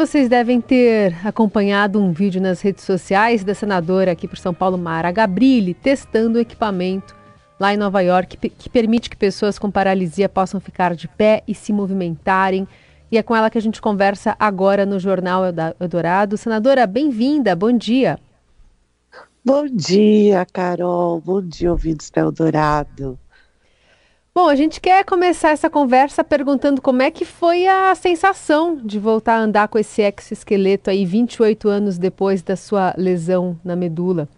vocês devem ter acompanhado um vídeo nas redes sociais da senadora aqui por São Paulo, Mara Gabrilli, testando o equipamento lá em Nova York que, que permite que pessoas com paralisia possam ficar de pé e se movimentarem. E é com ela que a gente conversa agora no Jornal Eldorado. Senadora, bem-vinda, bom dia. Bom dia, Carol. Bom dia, ouvintes da Eldorado. Bom, a gente quer começar essa conversa perguntando como é que foi a sensação de voltar a andar com esse exoesqueleto aí 28 anos depois da sua lesão na medula.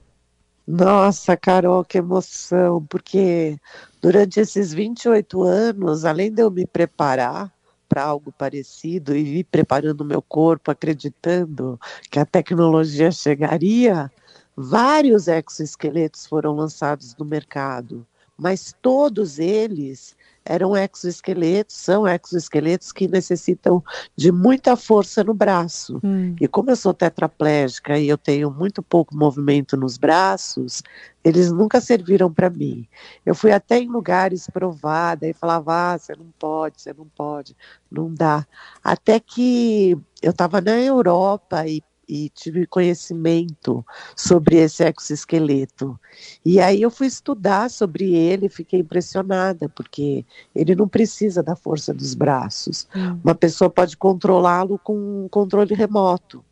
Nossa, Carol, que emoção, porque durante esses 28 anos, além de eu me preparar para algo parecido e ir preparando o meu corpo, acreditando que a tecnologia chegaria, vários exoesqueletos foram lançados no mercado mas todos eles eram exoesqueletos, são exoesqueletos que necessitam de muita força no braço. Hum. E como eu sou tetraplégica e eu tenho muito pouco movimento nos braços, eles nunca serviram para mim. Eu fui até em lugares provada e falava: ah, você não pode, você não pode, não dá. Até que eu estava na Europa e e tive conhecimento sobre esse exoesqueleto. E aí eu fui estudar sobre ele, fiquei impressionada, porque ele não precisa da força dos braços. Hum. Uma pessoa pode controlá-lo com um controle remoto,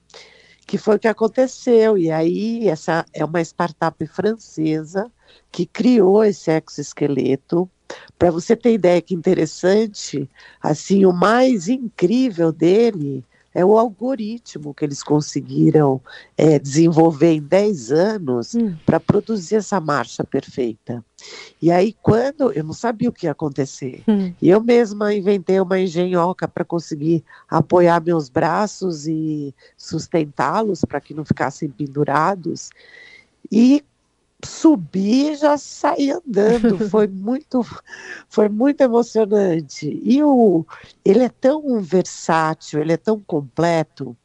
que foi o que aconteceu. E aí essa é uma startup francesa que criou esse exoesqueleto. Para você ter ideia que interessante, assim, o mais incrível dele é o algoritmo que eles conseguiram é, desenvolver em 10 anos hum. para produzir essa marcha perfeita. E aí, quando eu não sabia o que ia acontecer, hum. eu mesma inventei uma engenhoca para conseguir apoiar meus braços e sustentá-los para que não ficassem pendurados. E subi e já saí andando. Foi muito, foi muito emocionante. E o, ele é tão versátil, ele é tão completo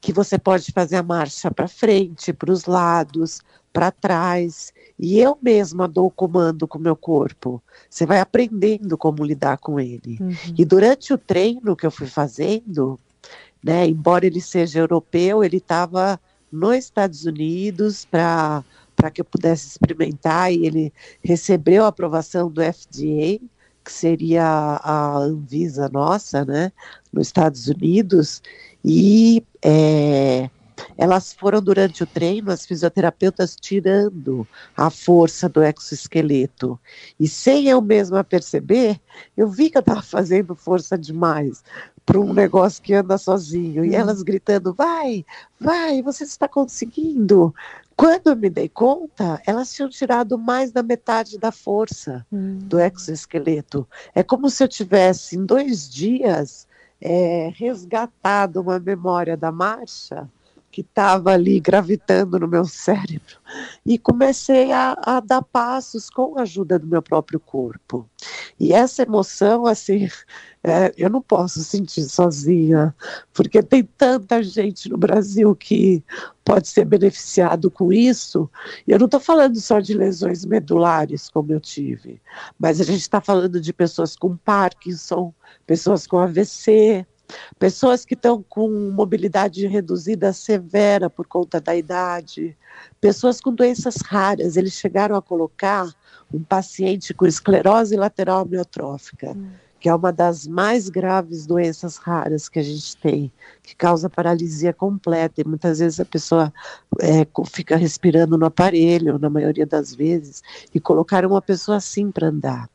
que você pode fazer a marcha para frente, para os lados, para trás. E eu mesma dou o comando com o meu corpo. Você vai aprendendo como lidar com ele. Uhum. E durante o treino que eu fui fazendo, né, embora ele seja europeu, ele estava nos Estados Unidos para para que eu pudesse experimentar e ele recebeu a aprovação do FDA, que seria a Anvisa nossa, né, nos Estados Unidos, e é, elas foram durante o treino, as fisioterapeutas tirando a força do exoesqueleto. E sem eu mesma perceber, eu vi que eu estava fazendo força demais para um negócio que anda sozinho. E uhum. elas gritando: vai, vai, você está conseguindo. Quando eu me dei conta, elas tinham tirado mais da metade da força hum. do exoesqueleto. É como se eu tivesse, em dois dias, é, resgatado uma memória da marcha que estava ali gravitando no meu cérebro e comecei a, a, dar passos com a ajuda do meu próprio corpo. E essa emoção, assim, é, eu não posso sentir sozinha, porque tem tanta gente no Brasil que pode ser beneficiado com isso. E eu não estou falando só de lesões medulares, como eu tive, mas a gente está falando de pessoas com Parkinson, pessoas com AVC, pessoas que estão com mobilidade reduzida severa por conta da idade, pessoas com doenças raras. Eles chegaram a colocar um paciente com esclerose lateral amiotrófica. Hum que é uma das mais graves doenças raras que a gente tem, que causa paralisia completa, e muitas vezes a pessoa é, fica respirando no aparelho, na maioria das vezes, e colocaram uma pessoa assim para andar.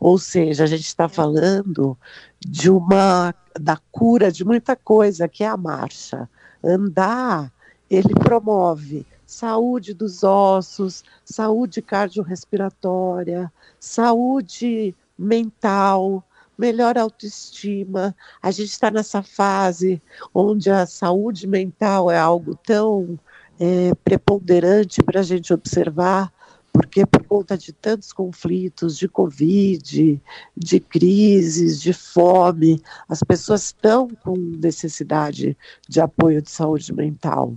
Ou seja, a gente está falando de uma da cura de muita coisa, que é a marcha. Andar, ele promove saúde dos ossos, saúde cardiorrespiratória, saúde mental, melhor autoestima. A gente está nessa fase onde a saúde mental é algo tão é, preponderante para a gente observar, porque por conta de tantos conflitos, de Covid, de crises, de fome, as pessoas estão com necessidade de apoio de saúde mental.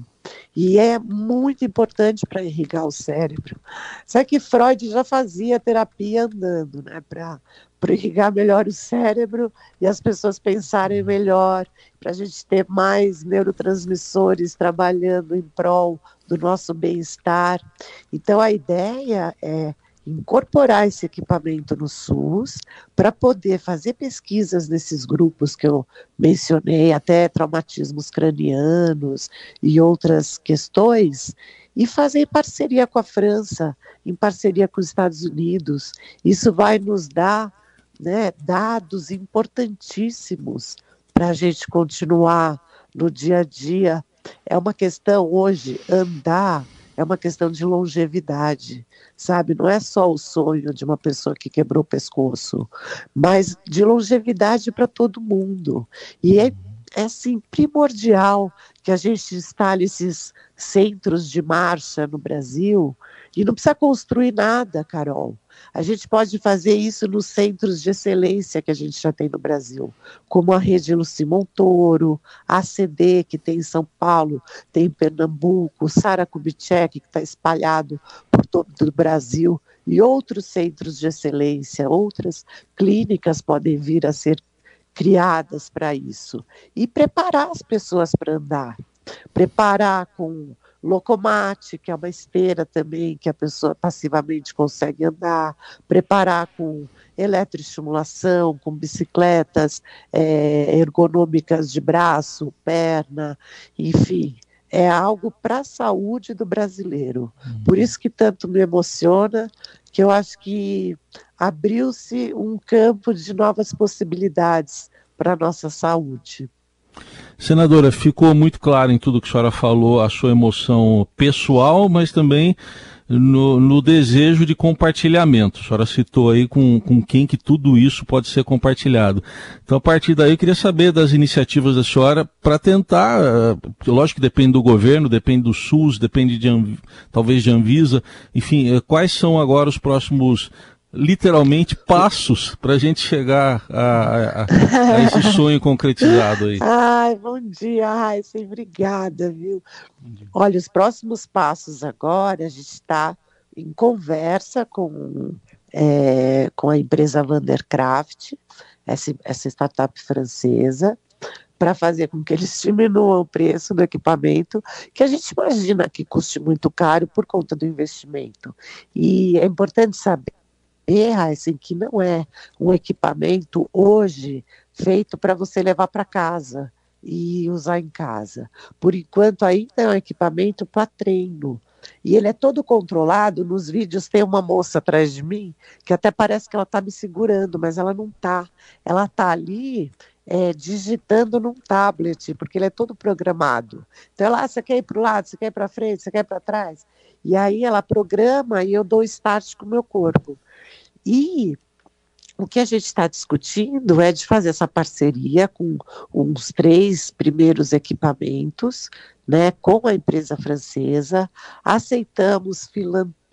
E é muito importante para irrigar o cérebro. Sabe que Freud já fazia terapia andando, né? Para irrigar melhor o cérebro e as pessoas pensarem melhor, para a gente ter mais neurotransmissores trabalhando em prol do nosso bem-estar. Então a ideia é incorporar esse equipamento no SUS para poder fazer pesquisas nesses grupos que eu mencionei, até traumatismos cranianos e outras questões, e fazer parceria com a França, em parceria com os Estados Unidos. Isso vai nos dar né, dados importantíssimos para a gente continuar no dia a dia. É uma questão hoje andar é uma questão de longevidade, sabe? Não é só o sonho de uma pessoa que quebrou o pescoço, mas de longevidade para todo mundo. E é, é assim, primordial que a gente instale esses centros de marcha no Brasil e não precisa construir nada, Carol. A gente pode fazer isso nos centros de excelência que a gente já tem no Brasil, como a rede Luci Montoro, a ACD, que tem em São Paulo, tem em Pernambuco, Sara Kubitschek, que está espalhado por todo o Brasil, e outros centros de excelência, outras clínicas podem vir a ser criadas para isso. E preparar as pessoas para andar. Preparar com locomate, que é uma esteira também que a pessoa passivamente consegue andar, preparar com eletroestimulação, com bicicletas é, ergonômicas de braço, perna, enfim. É algo para a saúde do brasileiro. Uhum. Por isso que tanto me emociona, que eu acho que abriu-se um campo de novas possibilidades para a nossa saúde. Senadora, ficou muito claro em tudo que a senhora falou a sua emoção pessoal, mas também no, no, desejo de compartilhamento. A senhora citou aí com, com quem que tudo isso pode ser compartilhado. Então, a partir daí, eu queria saber das iniciativas da senhora para tentar, uh, lógico que depende do governo, depende do SUS, depende de, talvez de Anvisa, enfim, uh, quais são agora os próximos literalmente passos para a gente chegar a, a, a, esse sonho concretizado aí. Ai, bom dia, Raíssa, obrigada, viu? Olha, os próximos passos agora, a gente está em conversa com, é, com a empresa Vandercraft, essa, essa startup francesa, para fazer com que eles diminuam o preço do equipamento, que a gente imagina que custe muito caro por conta do investimento. E é importante saber Heisen, que não é um equipamento hoje feito para você levar para casa e usar em casa. Por enquanto, ainda é um equipamento para treino. E ele é todo controlado. Nos vídeos tem uma moça atrás de mim que até parece que ela está me segurando, mas ela não está. Ela está ali é, digitando num tablet, porque ele é todo programado. Então, ela, ah, você quer ir para o lado, você quer ir para frente, você quer ir para trás. E aí ela programa e eu dou start com o meu corpo. E o que a gente está discutindo é de fazer essa parceria com uns três primeiros equipamentos, né, com a empresa francesa. Aceitamos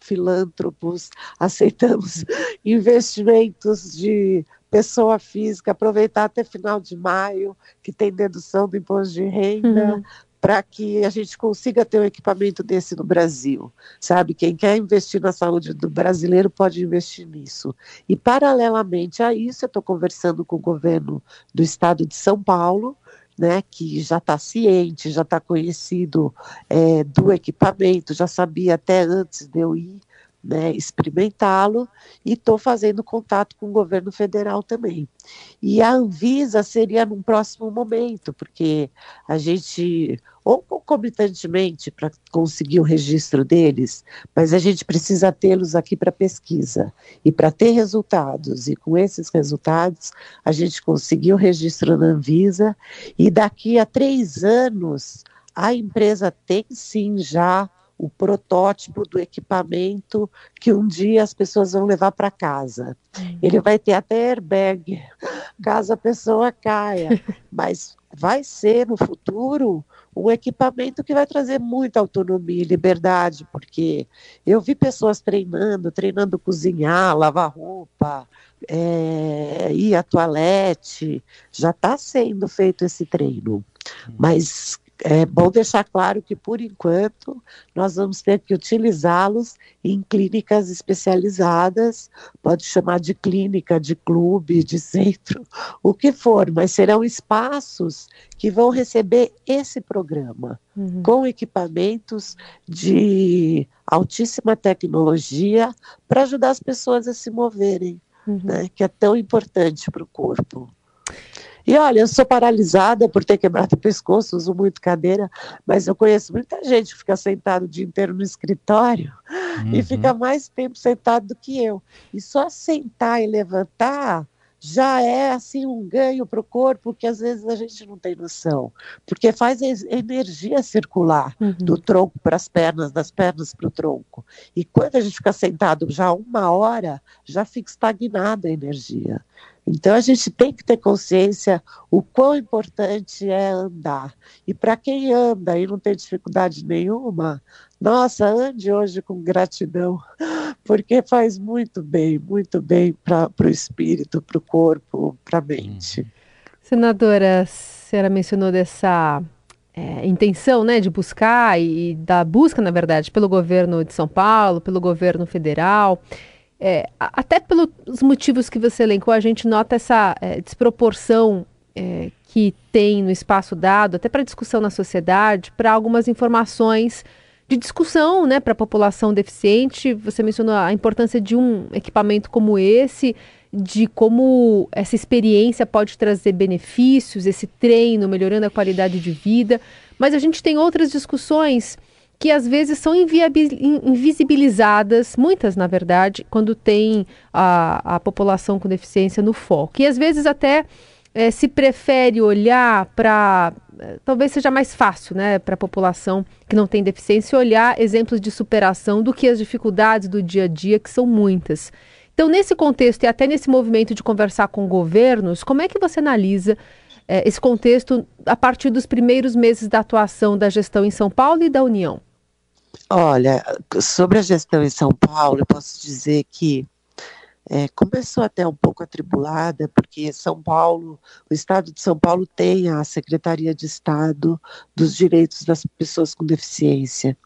filântropos, aceitamos investimentos de pessoa física, aproveitar até final de maio, que tem dedução do imposto de renda, uhum para que a gente consiga ter um equipamento desse no Brasil, sabe? Quem quer investir na saúde do brasileiro pode investir nisso. E, paralelamente a isso, eu estou conversando com o governo do estado de São Paulo, né, que já está ciente, já está conhecido é, do equipamento, já sabia até antes de eu ir né, experimentá-lo e estou fazendo contato com o governo federal também. E a Anvisa seria num próximo momento, porque a gente, ou concomitantemente, para conseguir o registro deles, mas a gente precisa tê-los aqui para pesquisa e para ter resultados. E com esses resultados, a gente conseguiu o registro na Anvisa e daqui a três anos a empresa tem sim já o protótipo do equipamento que um dia as pessoas vão levar para casa. Uhum. Ele vai ter até airbag, caso a pessoa caia, mas vai ser no futuro um equipamento que vai trazer muita autonomia e liberdade, porque eu vi pessoas treinando, treinando cozinhar, lavar roupa, é, ir à toalete, já está sendo feito esse treino. Uhum. Mas é bom deixar claro que, por enquanto, nós vamos ter que utilizá-los em clínicas especializadas, pode chamar de clínica, de clube, de centro, o que for, mas serão espaços que vão receber esse programa, uhum. com equipamentos de altíssima tecnologia para ajudar as pessoas a se moverem, uhum. né, que é tão importante para o corpo. E olha, eu sou paralisada por ter quebrado o pescoço, uso muito cadeira, mas eu conheço muita gente que fica sentado o dia inteiro no escritório uhum. e fica mais tempo sentado do que eu. E só sentar e levantar já é assim um ganho para o corpo que às vezes a gente não tem noção, porque faz energia circular uhum. do tronco para as pernas, das pernas para o tronco. E quando a gente fica sentado já uma hora, já fica estagnada a energia. Então a gente tem que ter consciência o quão importante é andar. E para quem anda e não tem dificuldade nenhuma, nossa, ande hoje com gratidão, porque faz muito bem, muito bem para o espírito, para o corpo, para a mente. Senadora, a senhora mencionou dessa é, intenção né, de buscar e da busca, na verdade, pelo governo de São Paulo, pelo governo federal. É, até pelos motivos que você elencou, a gente nota essa é, desproporção é, que tem no espaço dado, até para discussão na sociedade, para algumas informações de discussão né, para a população deficiente. Você mencionou a importância de um equipamento como esse, de como essa experiência pode trazer benefícios, esse treino, melhorando a qualidade de vida. Mas a gente tem outras discussões que às vezes são invisibilizadas, muitas na verdade, quando tem a, a população com deficiência no foco. E às vezes até é, se prefere olhar para. É, talvez seja mais fácil né, para a população que não tem deficiência olhar exemplos de superação do que as dificuldades do dia a dia, que são muitas. Então, nesse contexto e até nesse movimento de conversar com governos, como é que você analisa é, esse contexto a partir dos primeiros meses da atuação da gestão em São Paulo e da União? Olha, sobre a gestão em São Paulo, eu posso dizer que é, começou até um pouco atribulada, porque São Paulo, o Estado de São Paulo tem a Secretaria de Estado dos Direitos das Pessoas com Deficiência.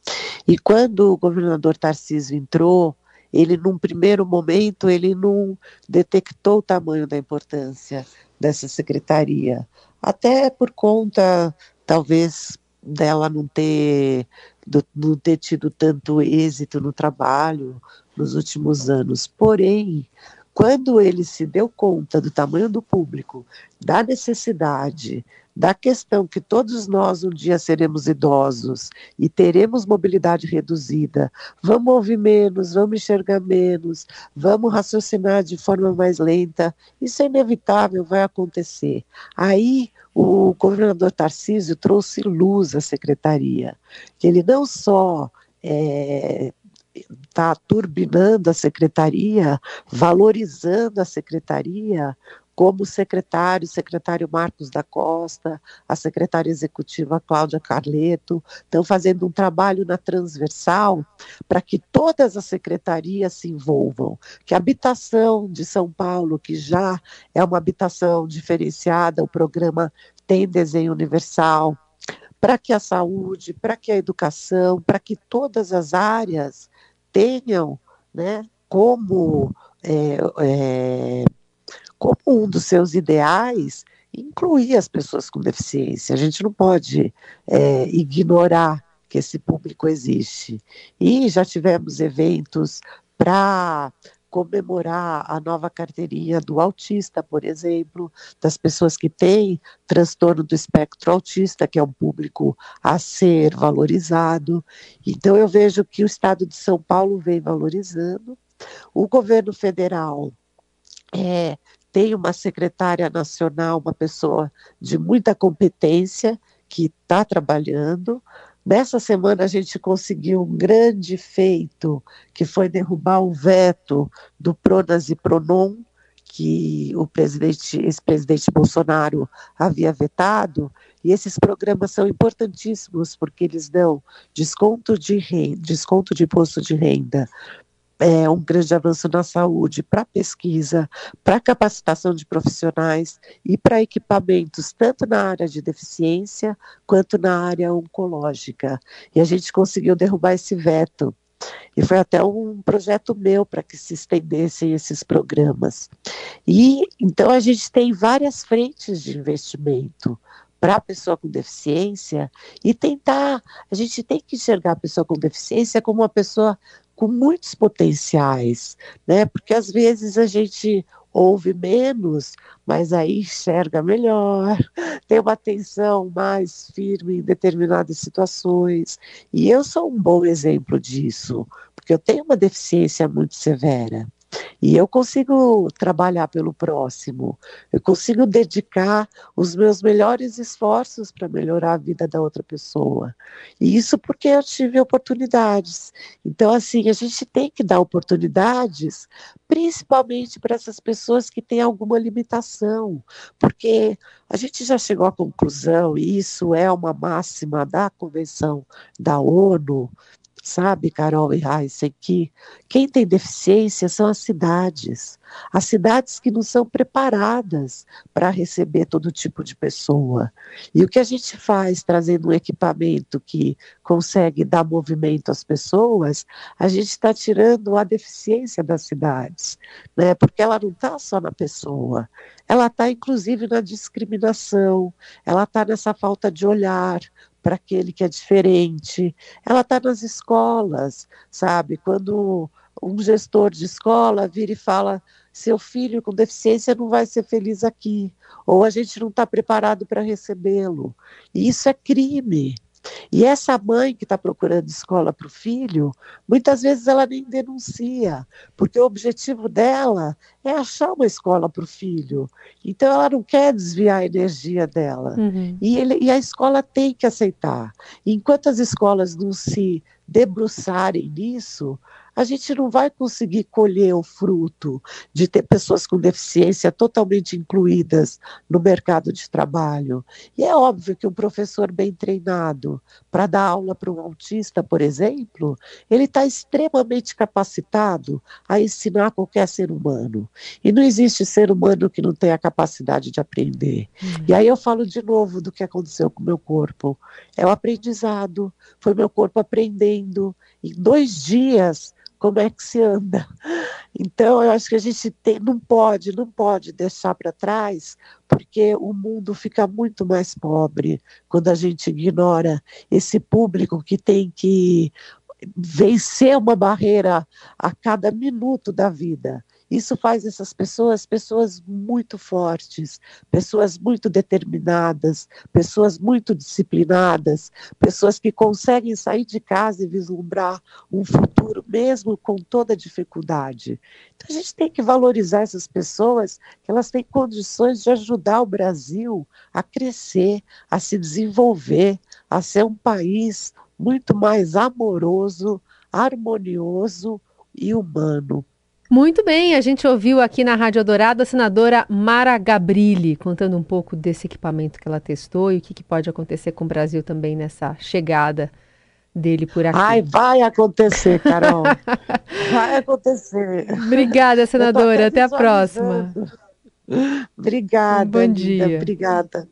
E quando o governador Tarcísio entrou, ele, num primeiro momento, ele não detectou o tamanho da importância dessa secretaria, até por conta, talvez, dela não ter, do, não ter tido tanto êxito no trabalho nos últimos anos. Porém, quando ele se deu conta do tamanho do público, da necessidade, da questão que todos nós um dia seremos idosos e teremos mobilidade reduzida, vamos ouvir menos, vamos enxergar menos, vamos raciocinar de forma mais lenta, isso é inevitável, vai acontecer. Aí o governador Tarcísio trouxe luz à secretaria, que ele não só é, está turbinando a secretaria, valorizando a secretaria, como secretário, secretário Marcos da Costa, a secretária executiva Cláudia Carleto, estão fazendo um trabalho na transversal para que todas as secretarias se envolvam, que a habitação de São Paulo, que já é uma habitação diferenciada, o programa tem desenho universal, para que a saúde, para que a educação, para que todas as áreas tenham né, como, é, é, como um dos seus ideais incluir as pessoas com deficiência. A gente não pode é, ignorar que esse público existe. E já tivemos eventos para comemorar a nova carteirinha do autista, por exemplo, das pessoas que têm transtorno do espectro autista, que é um público a ser valorizado. Então, eu vejo que o Estado de São Paulo vem valorizando. O governo federal é, tem uma secretária nacional, uma pessoa de muita competência que está trabalhando. Nessa semana a gente conseguiu um grande feito, que foi derrubar o veto do Pronas e Pronon, que o presidente, ex-presidente Bolsonaro havia vetado, e esses programas são importantíssimos porque eles dão desconto de renda, desconto de imposto de renda é, um grande avanço na saúde, para pesquisa, para capacitação de profissionais e para equipamentos, tanto na área de deficiência quanto na área oncológica. E a gente conseguiu derrubar esse veto. E foi até um projeto meu para que se estendessem esses programas. E então a gente tem várias frentes de investimento para a pessoa com deficiência e tentar, a gente tem que enxergar a pessoa com deficiência como uma pessoa com muitos potenciais, né? Porque às vezes a gente ouve menos, mas aí enxerga melhor, tem uma atenção mais firme em determinadas situações. E eu sou um bom exemplo disso, porque eu tenho uma deficiência muito severa. E eu consigo trabalhar pelo próximo, eu consigo dedicar os meus melhores esforços para melhorar a vida da outra pessoa. E isso porque eu tive oportunidades. Então, assim, a gente tem que dar oportunidades, principalmente para essas pessoas que têm alguma limitação, porque a gente já chegou à conclusão, e isso é uma máxima da Convenção da ONU, Sabe, Carol e Raíssa, que quem tem deficiência são as cidades. As cidades que não são preparadas para receber todo tipo de pessoa. E o que a gente faz trazendo um equipamento que consegue dar movimento às pessoas, a gente está tirando a deficiência das cidades, né? porque ela não está só na pessoa, ela está inclusive na discriminação, ela está nessa falta de olhar, para aquele que é diferente. Ela está nas escolas, sabe? Quando um gestor de escola vira e fala: seu filho com deficiência não vai ser feliz aqui, ou a gente não está preparado para recebê-lo. Isso é crime. E essa mãe que está procurando escola para o filho, muitas vezes ela nem denuncia, porque o objetivo dela é achar uma escola para o filho. Então ela não quer desviar a energia dela. Uhum. E, ele, e a escola tem que aceitar. Enquanto as escolas não se debruçarem nisso, a gente não vai conseguir colher o fruto de ter pessoas com deficiência totalmente incluídas no mercado de trabalho. E é óbvio que um professor bem treinado para dar aula para um autista, por exemplo, ele está extremamente capacitado a ensinar qualquer ser humano. E não existe ser humano que não tenha a capacidade de aprender. Uhum. E aí eu falo de novo do que aconteceu com o meu corpo. É o aprendizado, foi meu corpo aprendendo. Em dois dias, como é que se anda. Então, eu acho que a gente tem, não pode, não pode deixar para trás, porque o mundo fica muito mais pobre quando a gente ignora esse público que tem que vencer uma barreira a cada minuto da vida. Isso faz essas pessoas pessoas muito fortes, pessoas muito determinadas, pessoas muito disciplinadas, pessoas que conseguem sair de casa e vislumbrar um futuro mesmo com toda dificuldade. Então a gente tem que valorizar essas pessoas, que elas têm condições de ajudar o Brasil a crescer, a se desenvolver, a ser um país muito mais amoroso, harmonioso e humano. Muito bem, a gente ouviu aqui na Rádio Dourado a senadora Mara Gabrilli contando um pouco desse equipamento que ela testou e o que, que pode acontecer com o Brasil também nessa chegada dele por aqui. Ai, vai acontecer, Carol. vai acontecer. Obrigada, senadora. Até a próxima. Obrigada. bom dia. Obrigada.